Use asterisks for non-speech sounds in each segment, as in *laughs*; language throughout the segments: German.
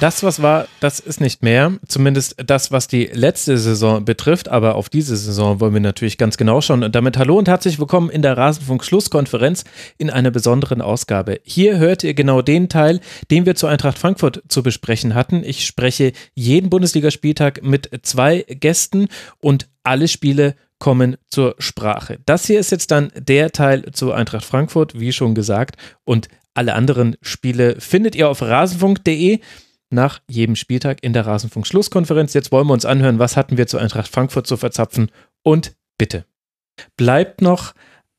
Das, was war, das ist nicht mehr. Zumindest das, was die letzte Saison betrifft. Aber auf diese Saison wollen wir natürlich ganz genau schauen. Und damit hallo und herzlich willkommen in der Rasenfunk-Schlusskonferenz in einer besonderen Ausgabe. Hier hört ihr genau den Teil, den wir zu Eintracht Frankfurt zu besprechen hatten. Ich spreche jeden Bundesligaspieltag mit zwei Gästen und alle Spiele kommen zur Sprache. Das hier ist jetzt dann der Teil zu Eintracht Frankfurt, wie schon gesagt. Und alle anderen Spiele findet ihr auf rasenfunk.de nach jedem Spieltag in der Rasenfunk-Schlusskonferenz. Jetzt wollen wir uns anhören, was hatten wir zu Eintracht Frankfurt zu verzapfen. Und bitte, bleibt noch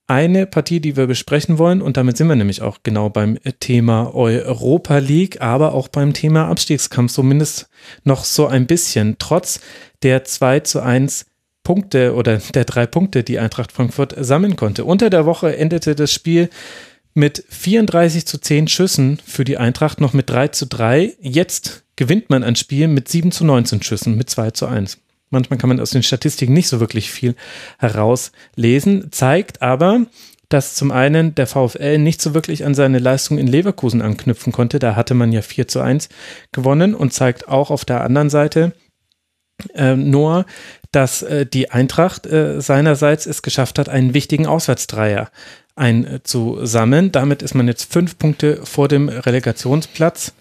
eine Partie, die wir besprechen wollen. Und damit sind wir nämlich auch genau beim Thema Europa League, aber auch beim Thema Abstiegskampf, zumindest noch so ein bisschen. Trotz der 2 zu 1 Punkte oder der drei Punkte, die Eintracht Frankfurt sammeln konnte. Unter der Woche endete das Spiel mit 34 zu 10 Schüssen für die Eintracht noch mit 3 zu 3. Jetzt gewinnt man ein Spiel mit 7 zu 19 Schüssen mit 2 zu 1. Manchmal kann man aus den Statistiken nicht so wirklich viel herauslesen, zeigt aber, dass zum einen der VfL nicht so wirklich an seine Leistung in Leverkusen anknüpfen konnte. Da hatte man ja 4 zu 1 gewonnen und zeigt auch auf der anderen Seite äh, nur, dass äh, die Eintracht äh, seinerseits es geschafft hat, einen wichtigen Auswärtsdreier einzusammeln. Damit ist man jetzt fünf Punkte vor dem Relegationsplatz.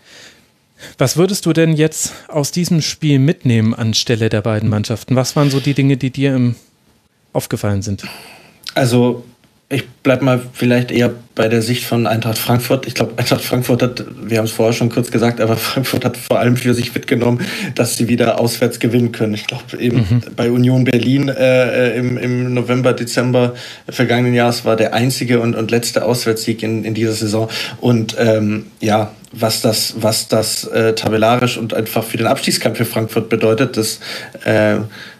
Was würdest du denn jetzt aus diesem Spiel mitnehmen anstelle der beiden Mannschaften? Was waren so die Dinge, die dir aufgefallen sind? Also ich bleibe mal vielleicht eher bei der Sicht von Eintracht Frankfurt. Ich glaube, Eintracht Frankfurt hat, wir haben es vorher schon kurz gesagt, aber *laughs* Frankfurt hat vor allem für sich mitgenommen, dass sie wieder auswärts gewinnen können. Ich glaube, eben mhm. bei Union Berlin äh, im, im November, Dezember vergangenen Jahres war der einzige und, und letzte Auswärtssieg in, in dieser Saison. Und ähm, ja, was das, was das äh, tabellarisch und einfach für den Abstiegskampf für Frankfurt bedeutet, das, äh,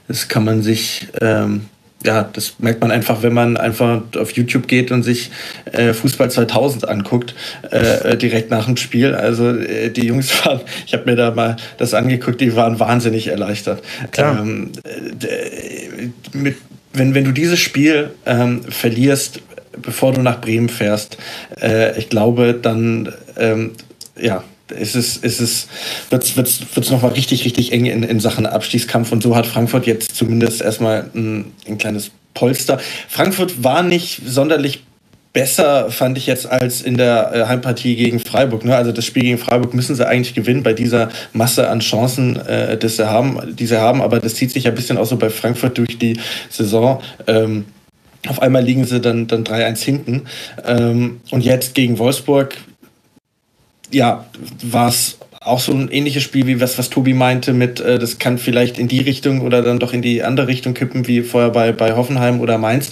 das kann man sich. Ähm, ja, das merkt man einfach, wenn man einfach auf YouTube geht und sich äh, Fußball 2000 anguckt, äh, direkt nach dem Spiel. Also äh, die Jungs *laughs* waren, ich habe mir da mal das angeguckt, die waren wahnsinnig erleichtert. Klar. Ähm, mit, wenn, wenn du dieses Spiel ähm, verlierst, bevor du nach Bremen fährst, äh, ich glaube, dann ähm, ja, ist es, ist es, wird's, wird's, wird's nochmal richtig, richtig eng in, in Sachen Abstiegskampf. Und so hat Frankfurt jetzt zumindest erstmal ein, ein kleines Polster. Frankfurt war nicht sonderlich besser, fand ich jetzt, als in der äh, Heimpartie gegen Freiburg. Ne? Also das Spiel gegen Freiburg müssen sie eigentlich gewinnen bei dieser Masse an Chancen, äh, die, sie haben, die sie haben. Aber das zieht sich ein bisschen auch so bei Frankfurt durch die Saison. Ähm, auf einmal liegen sie dann, dann 3-1 hinten. Ähm, und jetzt gegen Wolfsburg ja, war es auch so ein ähnliches Spiel wie was, was Tobi meinte mit, äh, das kann vielleicht in die Richtung oder dann doch in die andere Richtung kippen, wie vorher bei, bei Hoffenheim oder Mainz.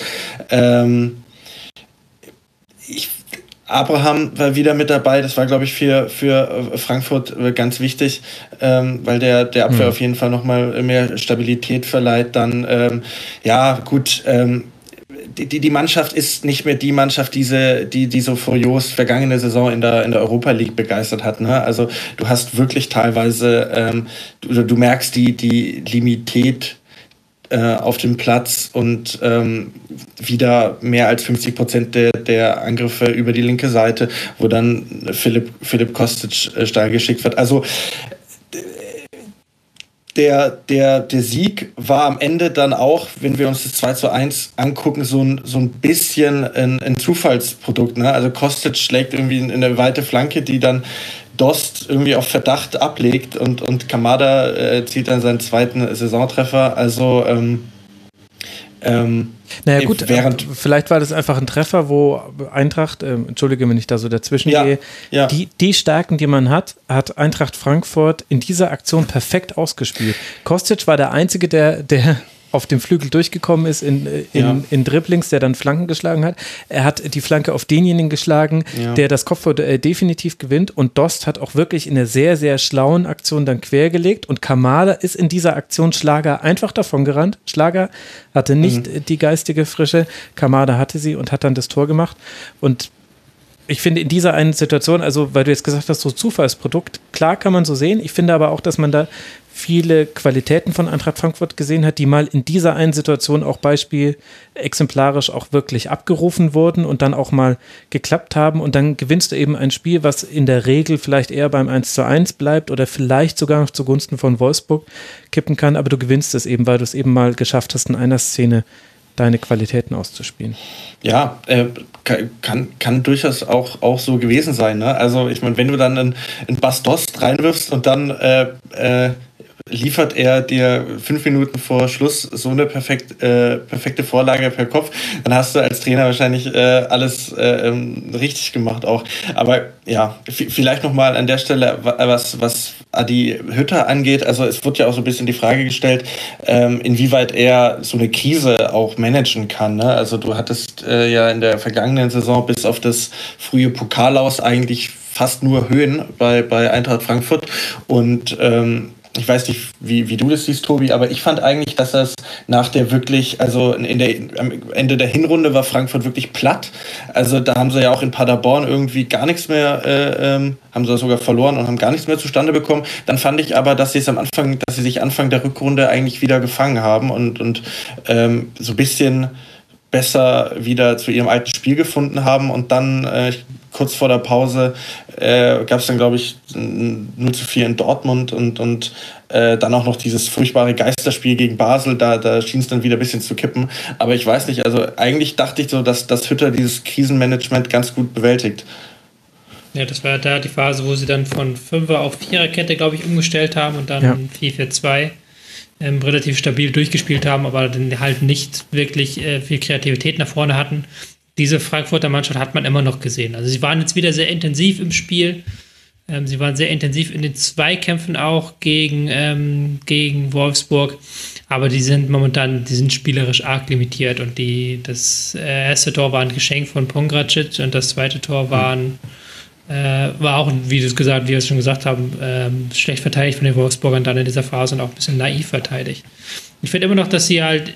Ähm, ich, Abraham war wieder mit dabei, das war, glaube ich, für, für äh, Frankfurt äh, ganz wichtig, ähm, weil der, der Abwehr mhm. auf jeden Fall nochmal mehr Stabilität verleiht. Dann, ähm, ja, gut, ähm, die, die Mannschaft ist nicht mehr die Mannschaft, diese, die, die so furios vergangene Saison in der, in der Europa League begeistert hat. Ne? Also du hast wirklich teilweise, ähm, du, du merkst die, die Limität äh, auf dem Platz und ähm, wieder mehr als 50 Prozent der, der Angriffe über die linke Seite, wo dann Philipp, Philipp Kostic äh, steil geschickt wird. Also der, der, der Sieg war am Ende dann auch, wenn wir uns das 2 zu 1 angucken, so ein, so ein bisschen ein, ein Zufallsprodukt. Ne? Also Kostic schlägt irgendwie in eine weite Flanke, die dann Dost irgendwie auf Verdacht ablegt und, und Kamada äh, zieht dann seinen zweiten Saisontreffer. Also ähm, ähm, naja gut, während vielleicht war das einfach ein Treffer, wo Eintracht, äh, entschuldige, wenn ich da so dazwischen ja, gehe, ja. Die, die Stärken, die man hat, hat Eintracht Frankfurt in dieser Aktion perfekt ausgespielt. Kostic war der Einzige, der, der auf dem Flügel durchgekommen ist in, in, ja. in Dribblings, der dann Flanken geschlagen hat. Er hat die Flanke auf denjenigen geschlagen, ja. der das Kopfballduell definitiv gewinnt. Und Dost hat auch wirklich in einer sehr, sehr schlauen Aktion dann quergelegt. Und Kamada ist in dieser Aktion Schlager einfach davon gerannt. Schlager hatte nicht mhm. die geistige Frische. Kamada hatte sie und hat dann das Tor gemacht. Und ich finde in dieser einen Situation, also weil du jetzt gesagt hast, so Zufallsprodukt, klar kann man so sehen. Ich finde aber auch, dass man da viele Qualitäten von Eintracht Frankfurt gesehen hat, die mal in dieser einen Situation auch Beispiel exemplarisch auch wirklich abgerufen wurden und dann auch mal geklappt haben. Und dann gewinnst du eben ein Spiel, was in der Regel vielleicht eher beim 1 zu 1 bleibt oder vielleicht sogar noch zugunsten von Wolfsburg kippen kann, aber du gewinnst es eben, weil du es eben mal geschafft hast, in einer Szene deine Qualitäten auszuspielen. Ja, äh, kann, kann durchaus auch, auch so gewesen sein. Ne? Also ich meine, wenn du dann einen, Bastost reinwirfst und dann äh, äh, liefert er dir fünf Minuten vor Schluss so eine perfekt, äh, perfekte Vorlage per Kopf, dann hast du als Trainer wahrscheinlich äh, alles äh, ähm, richtig gemacht auch. Aber ja, vielleicht nochmal an der Stelle, was, was Adi Hütter angeht, also es wird ja auch so ein bisschen die Frage gestellt, ähm, inwieweit er so eine Krise auch managen kann. Ne? Also du hattest äh, ja in der vergangenen Saison bis auf das frühe Pokalaus eigentlich fast nur Höhen bei, bei Eintracht Frankfurt und ähm, ich weiß nicht, wie, wie du das siehst, Tobi, aber ich fand eigentlich, dass das nach der wirklich, also in der, am Ende der Hinrunde war Frankfurt wirklich platt. Also da haben sie ja auch in Paderborn irgendwie gar nichts mehr, äh, ähm, haben sie sogar verloren und haben gar nichts mehr zustande bekommen. Dann fand ich aber, dass sie es am Anfang, dass sie sich Anfang der Rückrunde eigentlich wieder gefangen haben und, und ähm, so ein bisschen besser wieder zu ihrem alten Spiel gefunden haben und dann äh, kurz vor der Pause äh, gab es dann, glaube ich, 0 zu 4 in Dortmund und, und äh, dann auch noch dieses furchtbare Geisterspiel gegen Basel, da, da schien es dann wieder ein bisschen zu kippen. Aber ich weiß nicht, also eigentlich dachte ich so, dass, dass Hütter dieses Krisenmanagement ganz gut bewältigt. Ja, das war da die Phase, wo sie dann von 5er auf 4er Kette, glaube ich, umgestellt haben und dann ja. 4-4-2 ähm, relativ stabil durchgespielt haben, aber dann halt nicht wirklich äh, viel Kreativität nach vorne hatten diese Frankfurter Mannschaft hat man immer noch gesehen. Also sie waren jetzt wieder sehr intensiv im Spiel. Ähm, sie waren sehr intensiv in den Zweikämpfen auch gegen, ähm, gegen Wolfsburg. Aber die sind momentan, die sind spielerisch arg limitiert. Und die, das äh, erste Tor war ein Geschenk von Pongracic und das zweite Tor war, ein, äh, war auch, wie du es gesagt, wie wir es schon gesagt haben, äh, schlecht verteidigt von den Wolfsburgern dann in dieser Phase und auch ein bisschen naiv verteidigt. Ich finde immer noch, dass sie halt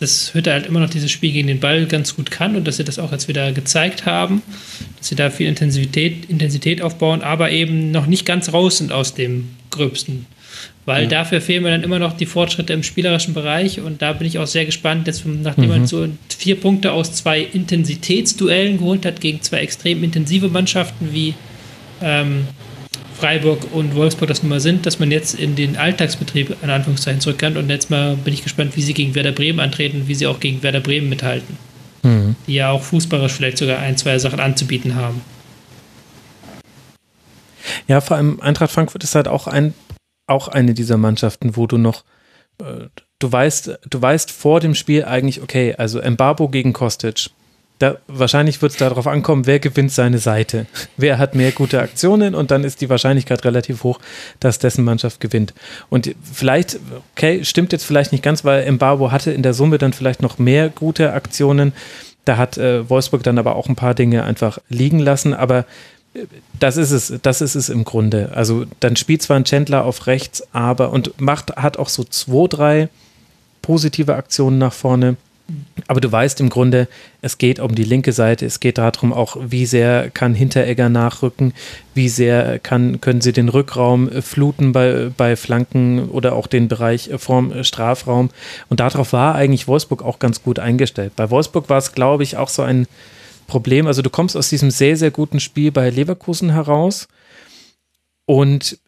dass Hütte halt immer noch dieses Spiel gegen den Ball ganz gut kann und dass sie das auch jetzt wieder gezeigt haben, dass sie da viel Intensität, Intensität aufbauen, aber eben noch nicht ganz raus sind aus dem Gröbsten. Weil ja. dafür fehlen mir dann immer noch die Fortschritte im spielerischen Bereich und da bin ich auch sehr gespannt, jetzt, nachdem mhm. man so vier Punkte aus zwei Intensitätsduellen geholt hat gegen zwei extrem intensive Mannschaften wie ähm, Freiburg und Wolfsburg das nun mal sind, dass man jetzt in den Alltagsbetrieb in Anführungszeichen zurück kann. Und jetzt mal bin ich gespannt, wie sie gegen Werder Bremen antreten, wie sie auch gegen Werder Bremen mithalten. Mhm. Die ja auch fußballerisch vielleicht sogar ein, zwei Sachen anzubieten haben. Ja, vor allem Eintracht Frankfurt ist halt auch ein, auch eine dieser Mannschaften, wo du noch, äh, du weißt, du weißt vor dem Spiel eigentlich, okay, also Embarbo gegen Kostic, da, wahrscheinlich wird es darauf ankommen, wer gewinnt seine Seite. Wer hat mehr gute Aktionen und dann ist die Wahrscheinlichkeit relativ hoch, dass dessen Mannschaft gewinnt. Und vielleicht, okay, stimmt jetzt vielleicht nicht ganz, weil Embarbo hatte in der Summe dann vielleicht noch mehr gute Aktionen. Da hat äh, Wolfsburg dann aber auch ein paar Dinge einfach liegen lassen, aber äh, das ist es, das ist es im Grunde. Also dann spielt zwar ein Chandler auf rechts, aber und macht, hat auch so zwei, drei positive Aktionen nach vorne aber du weißt im Grunde, es geht um die linke Seite, es geht darum auch, wie sehr kann Hinteregger nachrücken, wie sehr kann, können sie den Rückraum fluten bei, bei Flanken oder auch den Bereich vorm Strafraum. Und darauf war eigentlich Wolfsburg auch ganz gut eingestellt. Bei Wolfsburg war es, glaube ich, auch so ein Problem. Also du kommst aus diesem sehr, sehr guten Spiel bei Leverkusen heraus und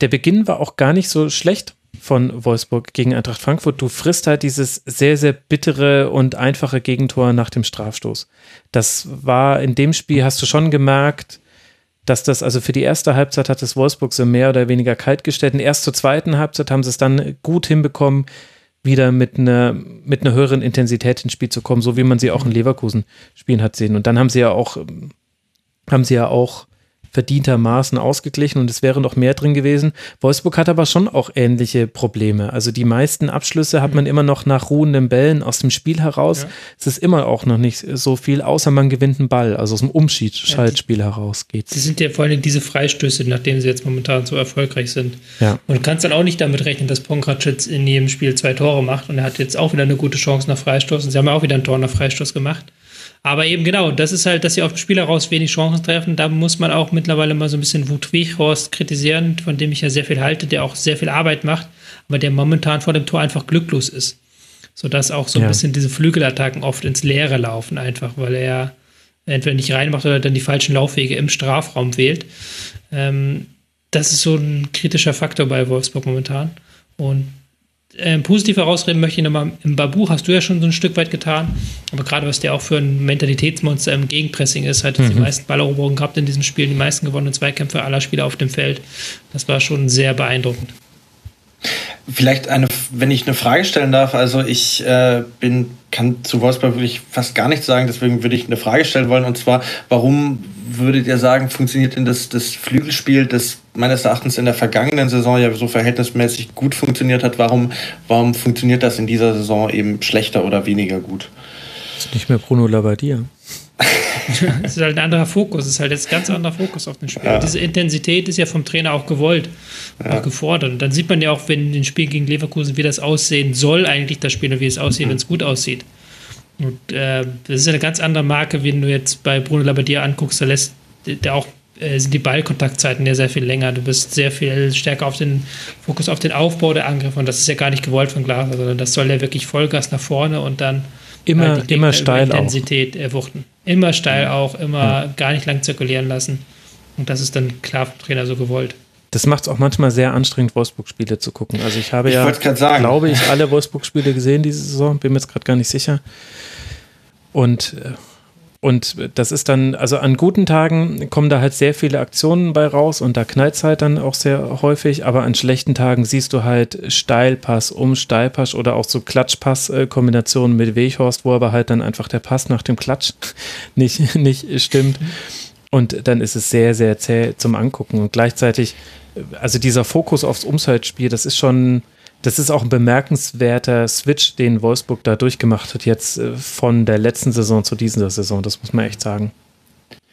der Beginn war auch gar nicht so schlecht von Wolfsburg gegen Eintracht Frankfurt. Du frisst halt dieses sehr, sehr bittere und einfache Gegentor nach dem Strafstoß. Das war in dem Spiel, hast du schon gemerkt, dass das, also für die erste Halbzeit hat es Wolfsburg so mehr oder weniger kalt gestellt. Und erst zur zweiten Halbzeit haben sie es dann gut hinbekommen, wieder mit einer, mit einer höheren Intensität ins Spiel zu kommen, so wie man sie auch in Leverkusen spielen hat sehen. Und dann haben sie ja auch, haben sie ja auch verdientermaßen ausgeglichen und es wäre noch mehr drin gewesen. Wolfsburg hat aber schon auch ähnliche Probleme. Also die meisten Abschlüsse hat man immer noch nach ruhenden Bällen aus dem Spiel heraus. Ja. Es ist immer auch noch nicht so viel, außer man gewinnt einen Ball, also aus dem Umschaltspiel ja, heraus geht. Sie sind ja vor allem diese Freistöße, nachdem sie jetzt momentan so erfolgreich sind. Ja. Und du kannst dann auch nicht damit rechnen, dass Pongracic in jedem Spiel zwei Tore macht und er hat jetzt auch wieder eine gute Chance nach Freistoß und sie haben auch wieder ein Tor nach Freistoß gemacht. Aber eben genau, das ist halt, dass sie auf den Spieler raus wenig Chancen treffen. Da muss man auch mittlerweile mal so ein bisschen Wut Wiechhorst kritisieren, von dem ich ja sehr viel halte, der auch sehr viel Arbeit macht, aber der momentan vor dem Tor einfach glücklos ist. Sodass auch so ein ja. bisschen diese Flügelattacken oft ins Leere laufen, einfach, weil er entweder nicht reinmacht oder dann die falschen Laufwege im Strafraum wählt. Ähm, das ist so ein kritischer Faktor bei Wolfsburg momentan. Und äh, positiv herausreden möchte ich nochmal, im Babu hast du ja schon so ein Stück weit getan, aber gerade was der auch für ein Mentalitätsmonster im Gegenpressing ist, hat mhm. die meisten Balleroberungen gehabt in diesem Spiel, die meisten gewonnenen Zweikämpfe aller Spieler auf dem Feld. Das war schon sehr beeindruckend. Vielleicht eine, wenn ich eine Frage stellen darf, also ich äh, bin, kann zu Wolfsburg wirklich fast gar nichts sagen, deswegen würde ich eine Frage stellen wollen und zwar, warum würdet ihr sagen, funktioniert denn das, das Flügelspiel, das meines Erachtens in der vergangenen Saison ja so verhältnismäßig gut funktioniert hat, warum, warum funktioniert das in dieser Saison eben schlechter oder weniger gut? Das ist nicht mehr Bruno Labbadia. *laughs* es ist halt ein anderer Fokus, es ist halt jetzt ein ganz anderer Fokus auf dem Spiel. Ja. Diese Intensität ist ja vom Trainer auch gewollt, ja. auch gefordert. Und dann sieht man ja auch, wenn ein Spiel gegen Leverkusen, wie das aussehen soll, eigentlich das Spiel und wie es aussieht, mhm. wenn es gut aussieht. Und äh, das ist eine ganz andere Marke, wenn du jetzt bei Bruno Labbadia anguckst, da lässt der auch sind die Ballkontaktzeiten ja sehr viel länger. Du bist sehr viel stärker auf den Fokus auf den Aufbau der Angriffe und das ist ja gar nicht gewollt von Glasner, sondern das soll ja wirklich Vollgas nach vorne und dann immer, halt immer steil Intensität auch. erwuchten. Immer steil auch, immer ja. gar nicht lang zirkulieren lassen. Und das ist dann klar vom Trainer so gewollt. Das macht es auch manchmal sehr anstrengend, Wolfsburg-Spiele zu gucken. Also ich habe ich ja, glaube ich, alle Wolfsburg-Spiele gesehen diese Saison, bin mir jetzt gerade gar nicht sicher. Und äh, und das ist dann, also an guten Tagen kommen da halt sehr viele Aktionen bei raus und da knallt es halt dann auch sehr häufig, aber an schlechten Tagen siehst du halt Steilpass um Steilpass oder auch so Klatschpass-Kombinationen mit Weghorst, wo aber halt dann einfach der Pass nach dem Klatsch *laughs* nicht, nicht stimmt. Und dann ist es sehr, sehr zäh zum Angucken. Und gleichzeitig, also dieser Fokus aufs Umschaltspiel, das ist schon, das ist auch ein bemerkenswerter Switch, den Wolfsburg da durchgemacht hat, jetzt äh, von der letzten Saison zu dieser Saison. Das muss man echt sagen.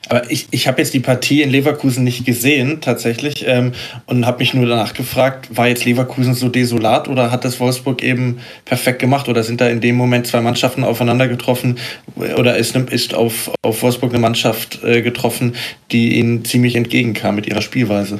Aber ich, ich habe jetzt die Partie in Leverkusen nicht gesehen, tatsächlich, ähm, und habe mich nur danach gefragt, war jetzt Leverkusen so desolat oder hat das Wolfsburg eben perfekt gemacht oder sind da in dem Moment zwei Mannschaften aufeinander getroffen oder ist, ist auf, auf Wolfsburg eine Mannschaft äh, getroffen, die ihnen ziemlich entgegenkam mit ihrer Spielweise?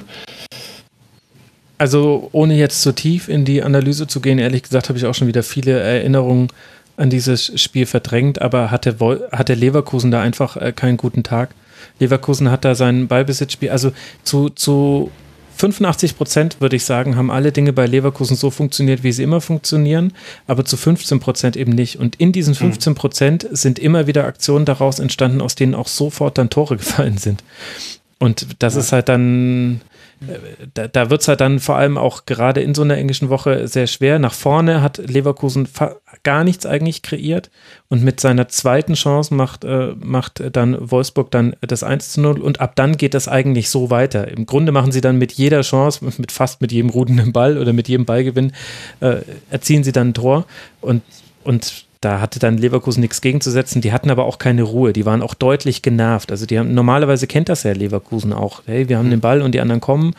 Also ohne jetzt zu tief in die Analyse zu gehen, ehrlich gesagt habe ich auch schon wieder viele Erinnerungen an dieses Spiel verdrängt, aber hatte, hatte Leverkusen da einfach äh, keinen guten Tag. Leverkusen hat da sein Ballbesitzspiel, also zu, zu 85 Prozent würde ich sagen, haben alle Dinge bei Leverkusen so funktioniert, wie sie immer funktionieren, aber zu 15 Prozent eben nicht. Und in diesen 15 Prozent sind immer wieder Aktionen daraus entstanden, aus denen auch sofort dann Tore *laughs* gefallen sind. Und das ja. ist halt dann, da, da wird es halt dann vor allem auch gerade in so einer englischen Woche sehr schwer. Nach vorne hat Leverkusen gar nichts eigentlich kreiert und mit seiner zweiten Chance macht, äh, macht dann Wolfsburg dann das 1 zu 0 und ab dann geht das eigentlich so weiter. Im Grunde machen sie dann mit jeder Chance, *laughs* mit fast mit jedem rudenden Ball oder mit jedem Ballgewinn, äh, erzielen sie dann ein Tor und, und da hatte dann Leverkusen nichts gegenzusetzen. Die hatten aber auch keine Ruhe. Die waren auch deutlich genervt. Also die haben, normalerweise kennt das ja Leverkusen auch. Hey, wir haben mhm. den Ball und die anderen kommen.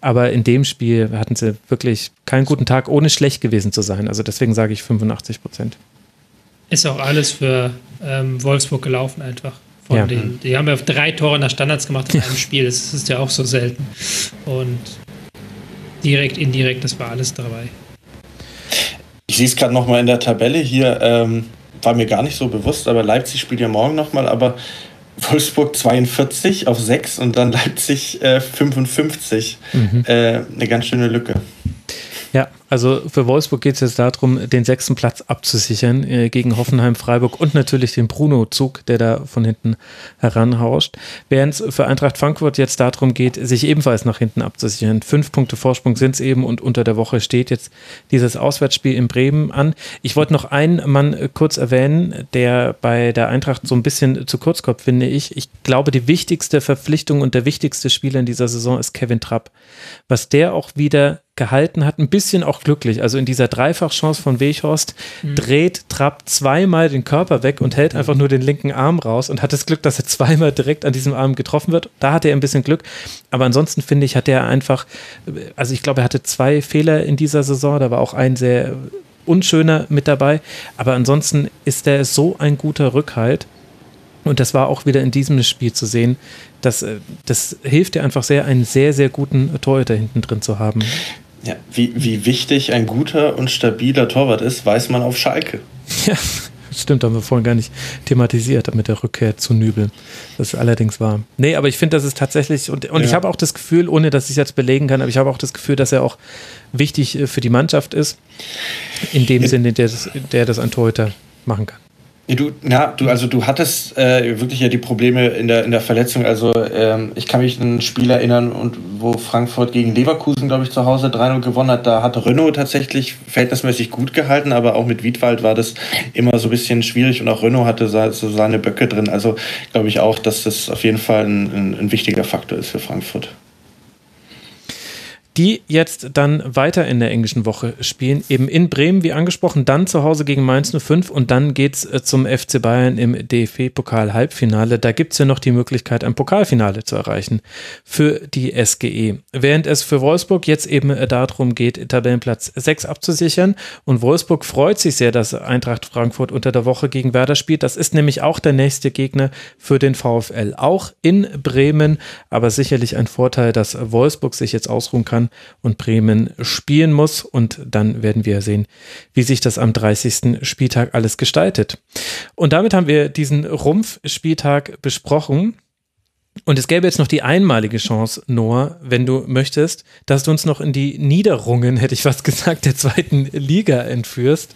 Aber in dem Spiel hatten sie wirklich keinen guten Tag, ohne schlecht gewesen zu sein. Also deswegen sage ich 85 Prozent. Ist auch alles für ähm, Wolfsburg gelaufen einfach. Von ja. den, die haben ja drei Tore nach Standards gemacht in einem Spiel. Das ist ja auch so selten. Und direkt, indirekt, das war alles dabei. Sehe es gerade nochmal in der Tabelle hier, ähm, war mir gar nicht so bewusst, aber Leipzig spielt ja morgen nochmal, aber Wolfsburg 42 auf 6 und dann Leipzig äh, 55. Mhm. Äh, eine ganz schöne Lücke. Ja, also für Wolfsburg geht es jetzt darum, den sechsten Platz abzusichern äh, gegen Hoffenheim, Freiburg und natürlich den Bruno-Zug, der da von hinten heranhauscht. Während es für Eintracht Frankfurt jetzt darum geht, sich ebenfalls nach hinten abzusichern. Fünf Punkte Vorsprung sind es eben und unter der Woche steht jetzt dieses Auswärtsspiel in Bremen an. Ich wollte noch einen Mann äh, kurz erwähnen, der bei der Eintracht so ein bisschen zu kurz kommt, finde ich. Ich glaube, die wichtigste Verpflichtung und der wichtigste Spieler in dieser Saison ist Kevin Trapp. Was der auch wieder gehalten hat, ein bisschen auch glücklich. Also in dieser Dreifachchance von Weghorst mhm. dreht Trapp zweimal den Körper weg und hält einfach nur den linken Arm raus und hat das Glück, dass er zweimal direkt an diesem Arm getroffen wird. Da hat er ein bisschen Glück. Aber ansonsten finde ich, hat er einfach, also ich glaube, er hatte zwei Fehler in dieser Saison. Da war auch ein sehr unschöner mit dabei. Aber ansonsten ist er so ein guter Rückhalt Und das war auch wieder in diesem Spiel zu sehen. Das, äh, das hilft dir einfach sehr, einen sehr, sehr guten Torhüter hinten drin zu haben. Ja, wie, wie wichtig ein guter und stabiler Torwart ist, weiß man auf Schalke. Ja, stimmt, haben wir vorhin gar nicht thematisiert mit der Rückkehr zu Nübel. Das ist allerdings wahr. Nee, aber ich finde, das ist tatsächlich, und, und ja. ich habe auch das Gefühl, ohne dass ich es jetzt belegen kann, aber ich habe auch das Gefühl, dass er auch wichtig äh, für die Mannschaft ist, in dem ja. Sinne, der das, der das ein Torhüter machen kann. Du, ja, du, also du hattest äh, wirklich ja die Probleme in der, in der Verletzung. Also ähm, ich kann mich an ein Spiel erinnern, und wo Frankfurt gegen Leverkusen, glaube ich, zu Hause 3-0 gewonnen hat. Da hat Renault tatsächlich verhältnismäßig gut gehalten, aber auch mit Wiedwald war das immer so ein bisschen schwierig und auch Renault hatte so seine Böcke drin. Also glaube ich auch, dass das auf jeden Fall ein, ein, ein wichtiger Faktor ist für Frankfurt die jetzt dann weiter in der englischen Woche spielen. Eben in Bremen, wie angesprochen, dann zu Hause gegen Mainz 05 und dann geht es äh, zum FC Bayern im DFB-Pokal-Halbfinale. Da gibt es ja noch die Möglichkeit, ein Pokalfinale zu erreichen für die SGE. Während es für Wolfsburg jetzt eben äh, darum geht, Tabellenplatz 6 abzusichern. Und Wolfsburg freut sich sehr, dass Eintracht Frankfurt unter der Woche gegen Werder spielt. Das ist nämlich auch der nächste Gegner für den VfL. Auch in Bremen, aber sicherlich ein Vorteil, dass Wolfsburg sich jetzt ausruhen kann und Bremen spielen muss. Und dann werden wir sehen, wie sich das am 30. Spieltag alles gestaltet. Und damit haben wir diesen Rumpfspieltag besprochen. Und es gäbe jetzt noch die einmalige Chance, Noah, wenn du möchtest, dass du uns noch in die Niederrungen, hätte ich fast gesagt, der zweiten Liga entführst,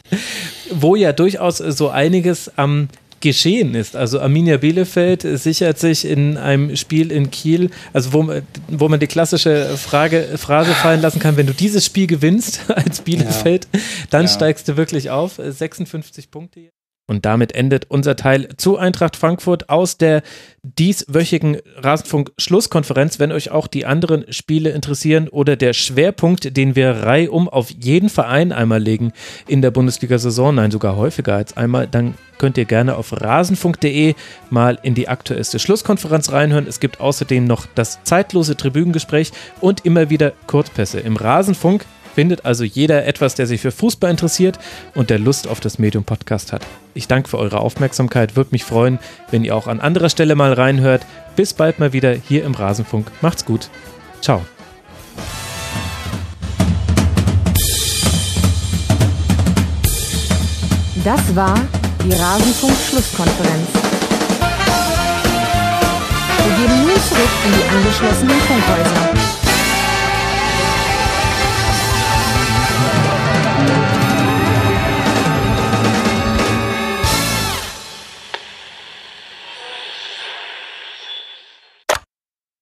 wo ja durchaus so einiges am geschehen ist. Also Arminia Bielefeld sichert sich in einem Spiel in Kiel, also wo, wo man die klassische Frage, Phrase fallen lassen kann, wenn du dieses Spiel gewinnst *laughs* als Bielefeld, ja. dann ja. steigst du wirklich auf. 56 Punkte. Und damit endet unser Teil zu Eintracht Frankfurt aus der dieswöchigen Rasenfunk-Schlusskonferenz. Wenn euch auch die anderen Spiele interessieren oder der Schwerpunkt, den wir reihum auf jeden Verein einmal legen in der Bundesliga-Saison, nein, sogar häufiger als einmal, dann könnt ihr gerne auf rasenfunk.de mal in die aktuellste Schlusskonferenz reinhören. Es gibt außerdem noch das zeitlose Tribünengespräch und immer wieder Kurzpässe im Rasenfunk findet also jeder etwas, der sich für Fußball interessiert und der Lust auf das Medium Podcast hat. Ich danke für eure Aufmerksamkeit, würde mich freuen, wenn ihr auch an anderer Stelle mal reinhört. Bis bald mal wieder hier im Rasenfunk. Macht's gut. Ciao. Das war die Rasenfunk-Schlusskonferenz. Wir geben nun zurück in die angeschlossenen Funkhäuser.